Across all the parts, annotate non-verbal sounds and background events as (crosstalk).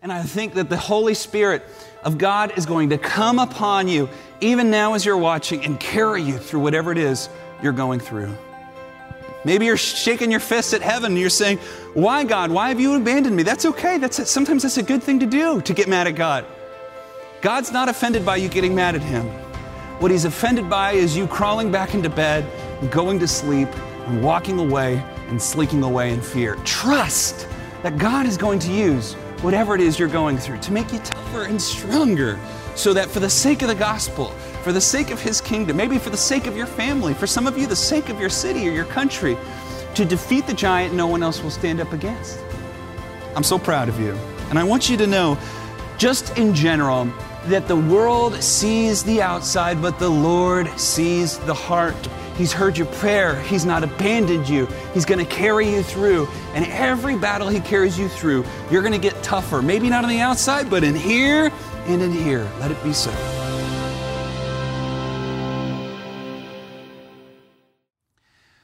And I think that the Holy Spirit of God is going to come upon you, even now as you're watching, and carry you through whatever it is you're going through. Maybe you're shaking your fist at heaven and you're saying, Why, God? Why have you abandoned me? That's okay. That's. Sometimes that's a good thing to do, to get mad at God. God's not offended by you getting mad at Him. What He's offended by is you crawling back into bed, going to sleep, and walking away and sleeking away in fear. Trust that God is going to use whatever it is you're going through to make you tougher and stronger so that for the sake of the gospel, for the sake of His kingdom, maybe for the sake of your family, for some of you, the sake of your city or your country, to defeat the giant no one else will stand up against. I'm so proud of you. And I want you to know, just in general, that the world sees the outside, but the Lord sees the heart. He's heard your prayer. He's not abandoned you. He's going to carry you through. And every battle He carries you through, you're going to get tougher. Maybe not on the outside, but in here and in here. Let it be so.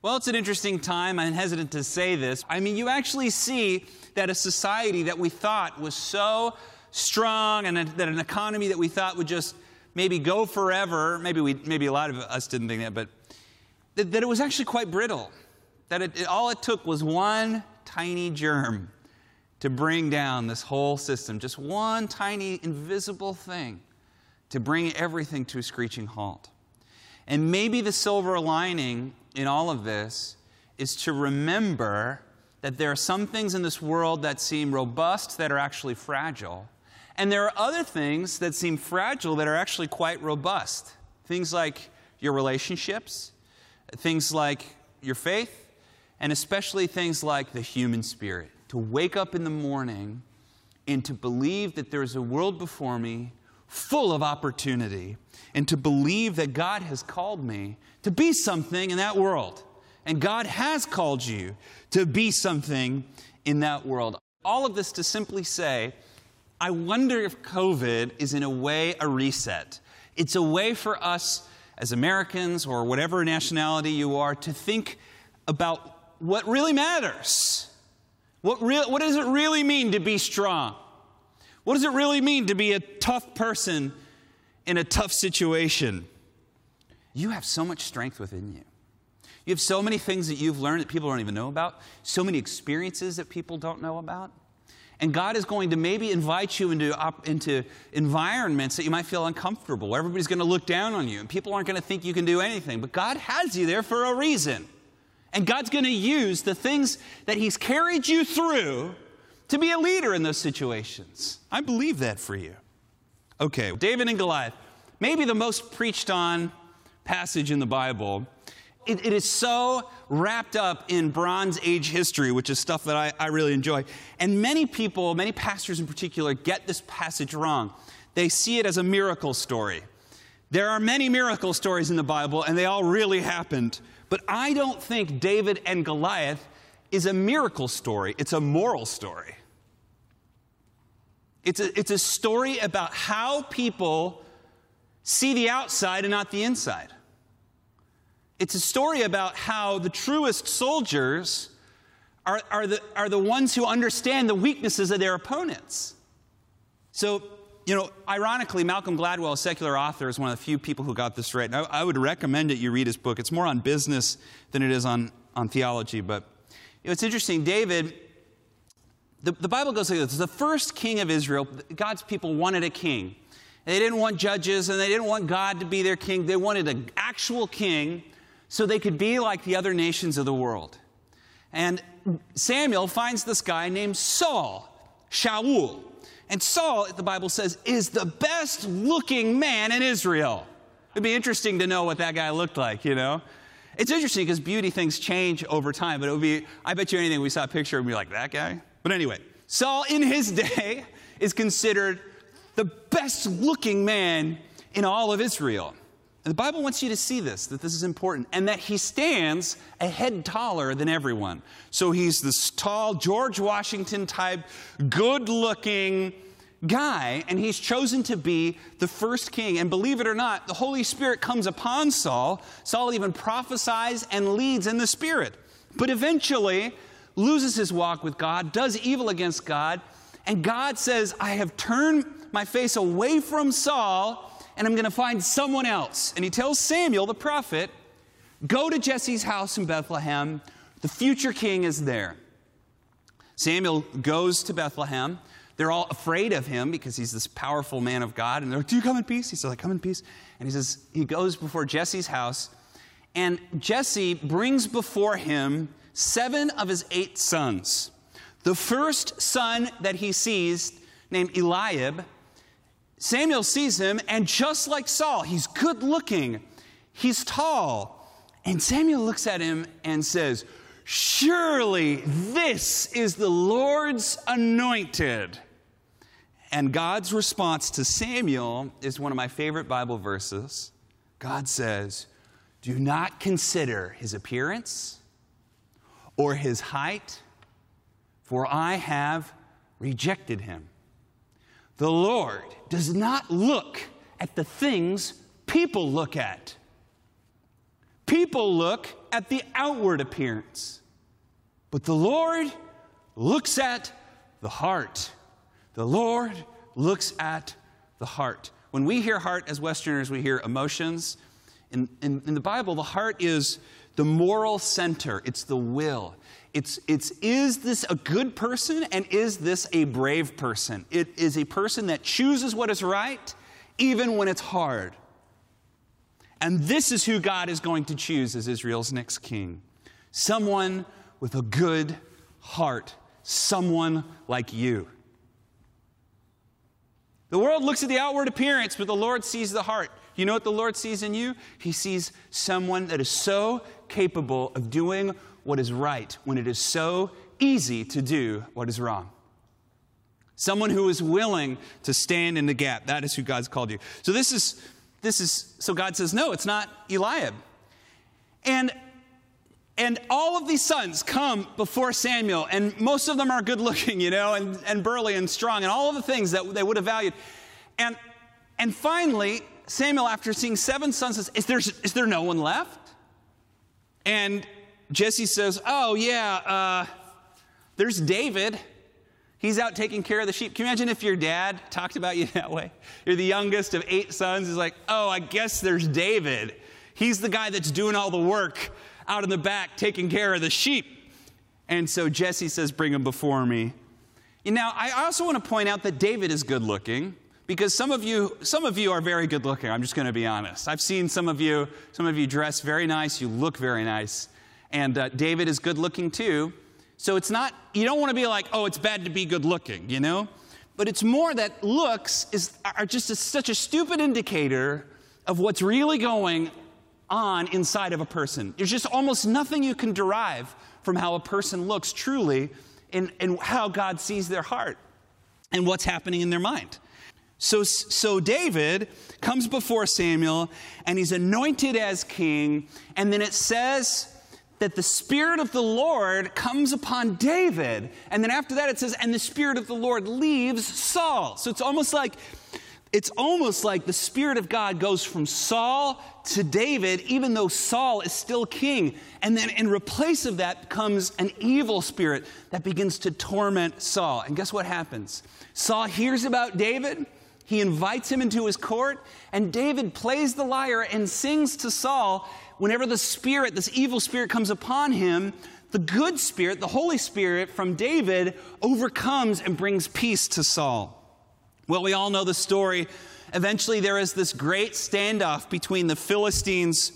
Well, it's an interesting time. I'm hesitant to say this. I mean, you actually see that a society that we thought was so strong and that an economy that we thought would just maybe go forever, maybe, we, maybe a lot of us didn't think that, but that, that it was actually quite brittle. That it, it, all it took was one tiny germ to bring down this whole system, just one tiny invisible thing to bring everything to a screeching halt. And maybe the silver lining in all of this is to remember that there are some things in this world that seem robust that are actually fragile. And there are other things that seem fragile that are actually quite robust. Things like your relationships, things like your faith, and especially things like the human spirit. To wake up in the morning and to believe that there is a world before me full of opportunity, and to believe that God has called me to be something in that world. And God has called you to be something in that world. All of this to simply say, I wonder if COVID is in a way a reset. It's a way for us as Americans or whatever nationality you are to think about what really matters. What, re- what does it really mean to be strong? What does it really mean to be a tough person in a tough situation? You have so much strength within you. You have so many things that you've learned that people don't even know about, so many experiences that people don't know about. And God is going to maybe invite you into, into environments that you might feel uncomfortable, where everybody's going to look down on you, and people aren't going to think you can do anything. But God has you there for a reason. And God's going to use the things that He's carried you through to be a leader in those situations. I believe that for you. Okay, David and Goliath, maybe the most preached on passage in the Bible it, it is so wrapped up in Bronze Age history, which is stuff that I, I really enjoy. And many people, many pastors in particular, get this passage wrong. They see it as a miracle story. There are many miracle stories in the Bible, and they all really happened. But I don't think David and Goliath is a miracle story, it's a moral story. It's a, it's a story about how people see the outside and not the inside. It's a story about how the truest soldiers are, are, the, are the ones who understand the weaknesses of their opponents. So, you know, ironically, Malcolm Gladwell, a secular author, is one of the few people who got this right. I, I would recommend that you read his book. It's more on business than it is on, on theology. But you know, it's interesting. David, the, the Bible goes like this the first king of Israel, God's people wanted a king. They didn't want judges and they didn't want God to be their king. They wanted an actual king so they could be like the other nations of the world. And Samuel finds this guy named Saul, Shaul. And Saul, the Bible says, is the best looking man in Israel. It'd be interesting to know what that guy looked like, you know? It's interesting because beauty things change over time, but it would be, I bet you anything, we saw a picture and be like, that guy? But anyway, Saul in his day is considered the best looking man in all of Israel. And the Bible wants you to see this, that this is important, and that he stands a head taller than everyone. So he's this tall, George Washington type, good looking guy, and he's chosen to be the first king. And believe it or not, the Holy Spirit comes upon Saul. Saul even prophesies and leads in the Spirit, but eventually loses his walk with God, does evil against God, And God says, I have turned my face away from Saul and I'm going to find someone else. And he tells Samuel, the prophet, Go to Jesse's house in Bethlehem. The future king is there. Samuel goes to Bethlehem. They're all afraid of him because he's this powerful man of God. And they're like, Do you come in peace? He says, I come in peace. And he says, He goes before Jesse's house. And Jesse brings before him seven of his eight sons. The first son that he sees, named Eliab, Samuel sees him, and just like Saul, he's good looking, he's tall. And Samuel looks at him and says, Surely this is the Lord's anointed. And God's response to Samuel is one of my favorite Bible verses. God says, Do not consider his appearance or his height, for I have rejected him. The Lord does not look at the things people look at. People look at the outward appearance, but the Lord looks at the heart. The Lord looks at the heart. When we hear heart as Westerners, we hear emotions. In, in, in, the Bible, the heart is the moral center, it's the will. It's, it's is this a good person and is this a brave person? It is a person that chooses what is right even when it's hard. And this is who God is going to choose as Israel's next king someone with a good heart, someone like you. The world looks at the outward appearance, but the Lord sees the heart. You know what the Lord sees in you? He sees someone that is so capable of doing what is right when it is so easy to do what is wrong. Someone who is willing to stand in the gap. That is who God's called you. So this is this is so God says, no, it's not Eliab. And and all of these sons come before Samuel, and most of them are good looking, you know, and, and burly and strong, and all of the things that they would have valued. And and finally, Samuel, after seeing seven sons, says, Is there, is there no one left? And Jesse says, Oh, yeah, uh, there's David. He's out taking care of the sheep. Can you imagine if your dad talked about you (laughs) that way? You're the youngest of eight sons. He's like, Oh, I guess there's David. He's the guy that's doing all the work out in the back, taking care of the sheep. And so Jesse says, Bring him before me. And now, I also want to point out that David is good looking because some of you some of you are very good looking i'm just going to be honest i've seen some of you some of you dress very nice you look very nice and uh, David is good looking too. So it's not, you don't want to be like, oh, it's bad to be good looking, you know? But it's more that looks is, are just a, such a stupid indicator of what's really going on inside of a person. There's just almost nothing you can derive from how a person looks truly and, and how God sees their heart and what's happening in their mind. So, so David comes before Samuel and he's anointed as king, and then it says, that the Spirit of the Lord comes upon David. And then after that, it says, and the Spirit of the Lord leaves Saul. So it's almost like, it's almost like the Spirit of God goes from Saul to David, even though Saul is still king. And then in replace of that comes an evil spirit that begins to torment Saul. And guess what happens? Saul hears about David. He invites him into his court, and David plays the lyre and sings to Saul whenever the spirit, this evil spirit, comes upon him, the good spirit, the Holy Spirit from David, overcomes and brings peace to Saul. Well, we all know the story. Eventually, there is this great standoff between the Philistines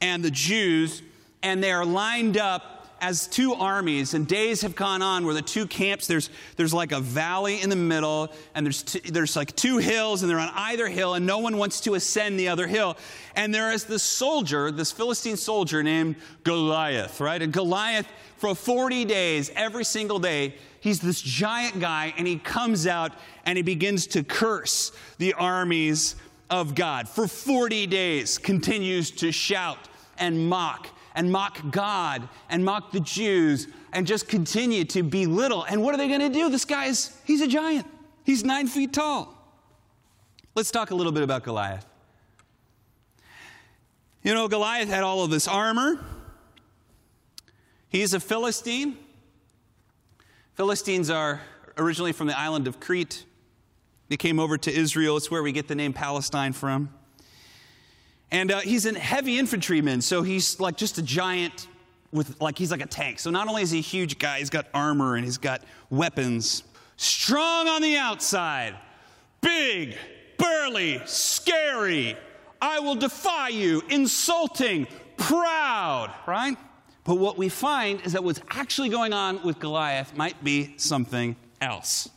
and the Jews, and they are lined up as two armies, and days have gone on where the two camps, there's, there's like a valley in the middle, and there's, t- there's like two hills, and they're on either hill, and no one wants to ascend the other hill. And there is this soldier, this Philistine soldier named Goliath, right? And Goliath, for 40 days, every single day, he's this giant guy, and he comes out and he begins to curse the armies of God. For 40 days, continues to shout and mock and mock God and mock the Jews and just continue to belittle. And what are they going to do? This guy's, he's a giant. He's nine feet tall. Let's talk a little bit about Goliath. You know, Goliath had all of this armor. He's a Philistine. Philistines are originally from the island of Crete. They came over to Israel. It's where we get the name Palestine from. And uh, he's a heavy infantryman, so he's like just a giant with, like, he's like a tank. So not only is he a huge guy, he's got armor and he's got weapons. Strong on the outside, big, burly, scary. I will defy you, insulting, proud, right? But what we find is that what's actually going on with Goliath might be something else.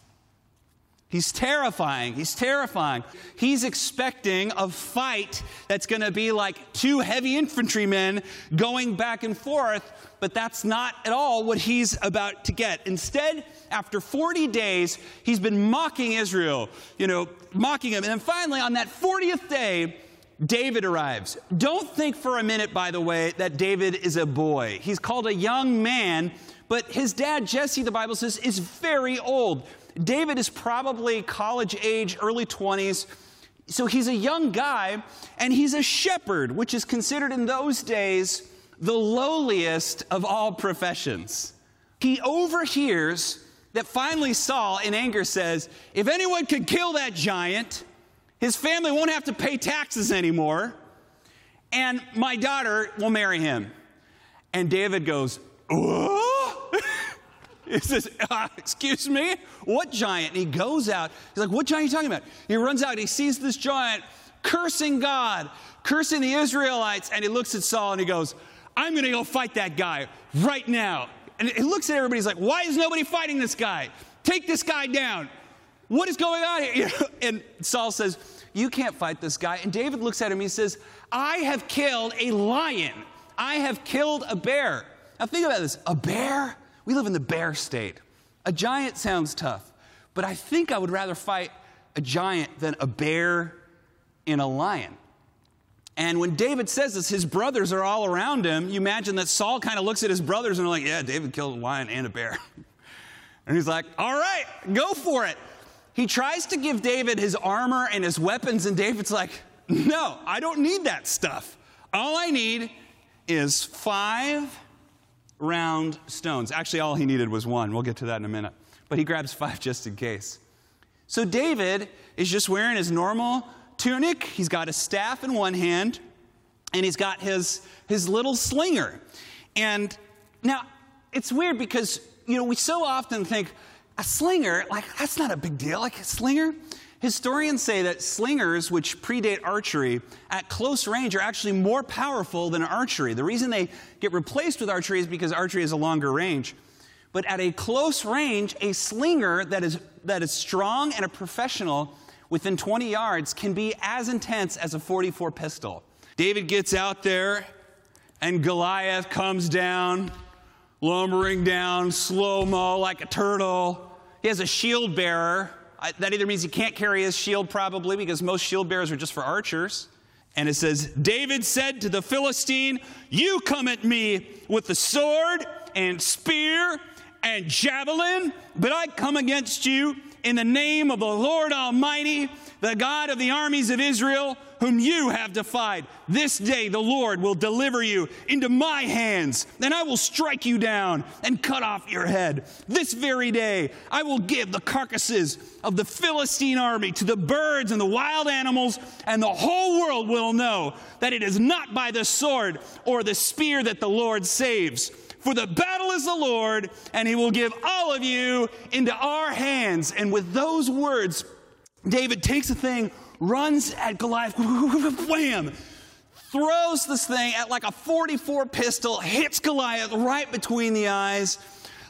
He's terrifying. He's terrifying. He's expecting a fight that's going to be like two heavy infantrymen going back and forth, but that's not at all what he's about to get. Instead, after 40 days, he's been mocking Israel, you know, mocking him. And then finally, on that 40th day, David arrives. Don't think for a minute, by the way, that David is a boy. He's called a young man, but his dad, Jesse, the Bible says, is very old. David is probably college age, early 20s. So he's a young guy, and he's a shepherd, which is considered in those days the lowliest of all professions. He overhears that finally Saul, in anger, says, If anyone could kill that giant, his family won't have to pay taxes anymore, and my daughter will marry him. And David goes? (laughs) He says, uh, Excuse me? What giant? And he goes out. He's like, What giant are you talking about? He runs out. He sees this giant cursing God, cursing the Israelites. And he looks at Saul and he goes, I'm going to go fight that guy right now. And he looks at everybody. He's like, Why is nobody fighting this guy? Take this guy down. What is going on here? (laughs) and Saul says, You can't fight this guy. And David looks at him. And he says, I have killed a lion. I have killed a bear. Now think about this a bear? We live in the bear state. A giant sounds tough, but I think I would rather fight a giant than a bear and a lion. And when David says this, his brothers are all around him. You imagine that Saul kind of looks at his brothers and they're like, Yeah, David killed a lion and a bear. (laughs) and he's like, All right, go for it. He tries to give David his armor and his weapons, and David's like, No, I don't need that stuff. All I need is five round stones. Actually, all he needed was one. We'll get to that in a minute. But he grabs five just in case. So David is just wearing his normal tunic. He's got a staff in one hand, and he's got his, his little slinger. And now, it's weird because, you know, we so often think, a slinger, like, that's not a big deal. Like, a slinger, Historians say that slingers, which predate archery, at close range are actually more powerful than archery. The reason they get replaced with archery is because archery has a longer range. But at a close range, a slinger that is, that is strong and a professional within 20 yards can be as intense as a 44 pistol. David gets out there, and Goliath comes down, lumbering down, slow mo like a turtle. He has a shield bearer that either means he can't carry his shield, probably, because most shield bearers are just for archers. And it says, David said to the Philistine, You come at me with the sword and spear and javelin, but I come against you in the name of the Lord Almighty, the God of the armies of Israel, whom you have defied. This day the Lord will deliver you into my hands, and I will strike you down and cut off your head. This very day I will give the carcasses of the Philistine army to the birds and the wild animals, and the whole world will know that it is not by the sword or the spear that the Lord saves. For the battle is the Lord, and he will give all of you into our hands. And with those words, David takes the thing, runs at Goliath, (laughs) wham, throws this thing at like a 44 pistol, hits Goliath right between the eyes.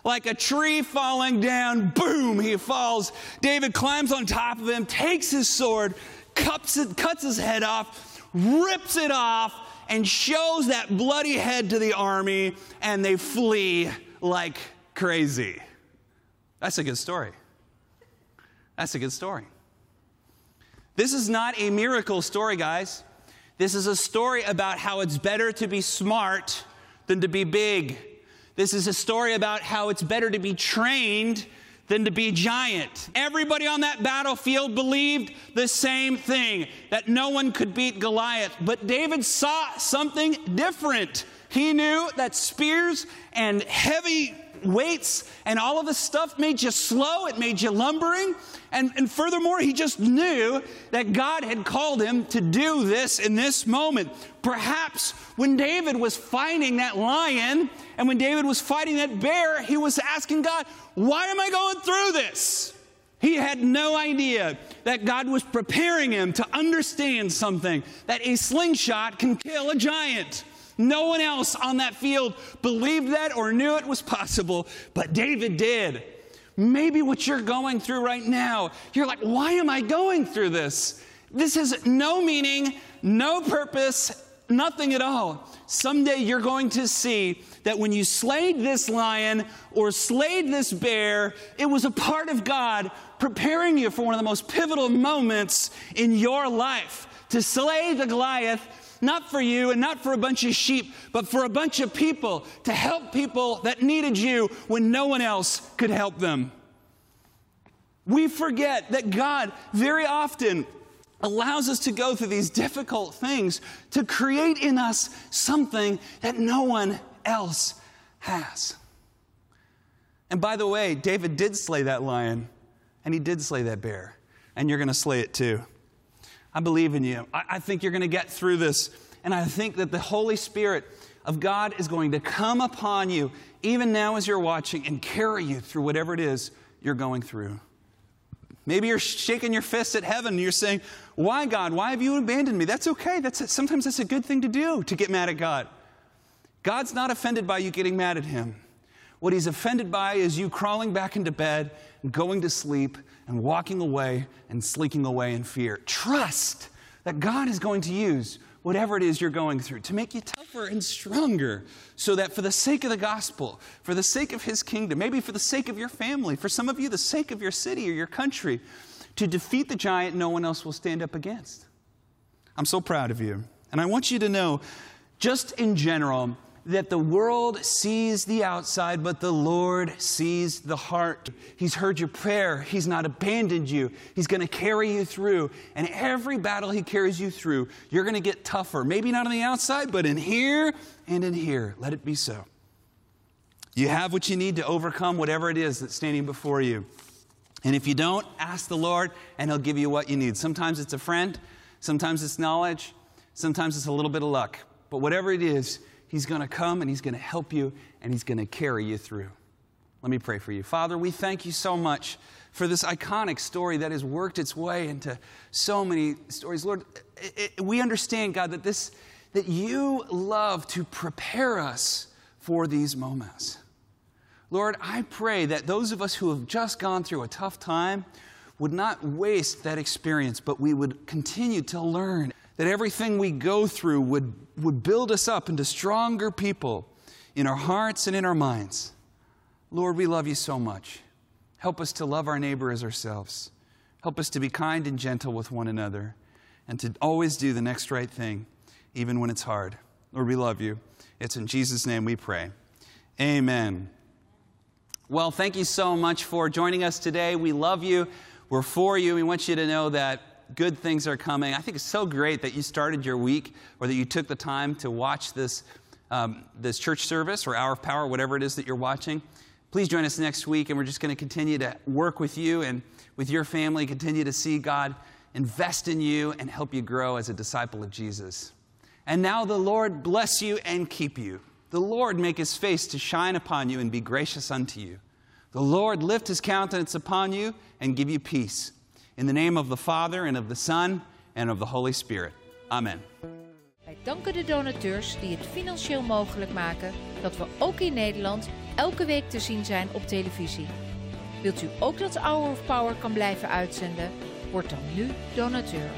Like a tree falling down, boom, he falls. David climbs on top of him, takes his sword, cuts, it, cuts his head off, rips it off, and shows that bloody head to the army, and they flee like crazy. That's a good story. That's a good story. This is not a miracle story, guys. This is a story about how it's better to be smart than to be big. This is a story about how it's better to be trained than to be giant. Everybody on that battlefield believed the same thing that no one could beat Goliath. But David saw something different. He knew that spears and heavy weights and all of this stuff made you slow, it made you lumbering. And, and furthermore, he just knew that God had called him to do this in this moment. Perhaps when David was fighting that lion and when David was fighting that bear, he was asking God, Why am I going through this? He had no idea that God was preparing him to understand something that a slingshot can kill a giant. No one else on that field believed that or knew it was possible, but David did. Maybe what you're going through right now, you're like, why am I going through this? This has no meaning, no purpose, nothing at all. Someday you're going to see that when you slayed this lion or slayed this bear, it was a part of God preparing you for one of the most pivotal moments in your life to slay the Goliath not for you and not for a bunch of sheep, but for a bunch of people to help people that needed you when no one else could help them. We forget that God very often allows us to go through these difficult things to create in us something that no one else has. And by the way, David did slay that lion, and he did slay that bear, and you're going to slay it too. I believe in you. I, I think you're going to get through this. And I think that the Holy Spirit of God is going to come upon you, even now as you're watching, and carry you through whatever it is you're going through. Maybe you're shaking your fist at heaven and you're saying, Why, God? Why have you abandoned me? That's okay. That's sometimes that's a good thing to do, to get mad at God. God's not offended by you getting mad at Him. What He's offended by is you crawling back into bed, going to sleep, and walking away and sleeping away in fear. Trust that God is going to use whatever it is you're going through to make you tougher and stronger so that for the sake of the gospel, for the sake of His kingdom, maybe for the sake of your family, for some of you, the sake of your city or your country, to defeat the giant no one else will stand up against. I'm so proud of you. And I want you to know, just in general, that the world sees the outside, but the Lord sees the heart. He's heard your prayer. He's not abandoned you. He's going to carry you through. And every battle He carries you through, you're going to get tougher. Maybe not on the outside, but in here and in here. Let it be so. You have what you need to overcome whatever it is that's standing before you. And if you don't, ask the Lord, and He'll give you what you need. Sometimes it's a friend, sometimes it's knowledge, sometimes it's a little bit of luck. But whatever it is, He's going to come and He's going to help you and He's going to carry you through. Let me pray for you. Father, we thank you so much for this iconic story that has worked its way into so many stories. Lord, it, it, we understand, God, that, this, that you love to prepare us for these moments. Lord, I pray that those of us who have just gone through a tough time would not waste that experience, but we would continue to learn that everything we go through would, would build us up into stronger people in our hearts and in our minds. Lord, we love you so much. Help us to love our neighbor as ourselves. Help us to be kind and gentle with one another and to always do the next right thing, even when it's hard. Lord, we love you. It's in Jesus' name we pray. Amen. Well, thank you so much for joining us today. We love you. We're for you. We want you to know that good things are coming. I think it's so great that you started your week or that you took the time to watch this, um, this church service or Hour of Power, whatever it is that you're watching. Please join us next week, and we're just going to continue to work with you and with your family, continue to see God invest in you and help you grow as a disciple of Jesus. And now the Lord bless you and keep you. The Lord make his face to shine upon you and be gracious unto you. The Lord lift his countenance upon you and give you peace. In the name of the Father and of the Son and of the Holy Spirit. Amen. Wij danken de donateurs die het financieel mogelijk maken dat we ook in Nederland elke week te zien zijn op televisie. Wilt u ook dat Hour of Power kan blijven uitzenden? Word dan nu donateur.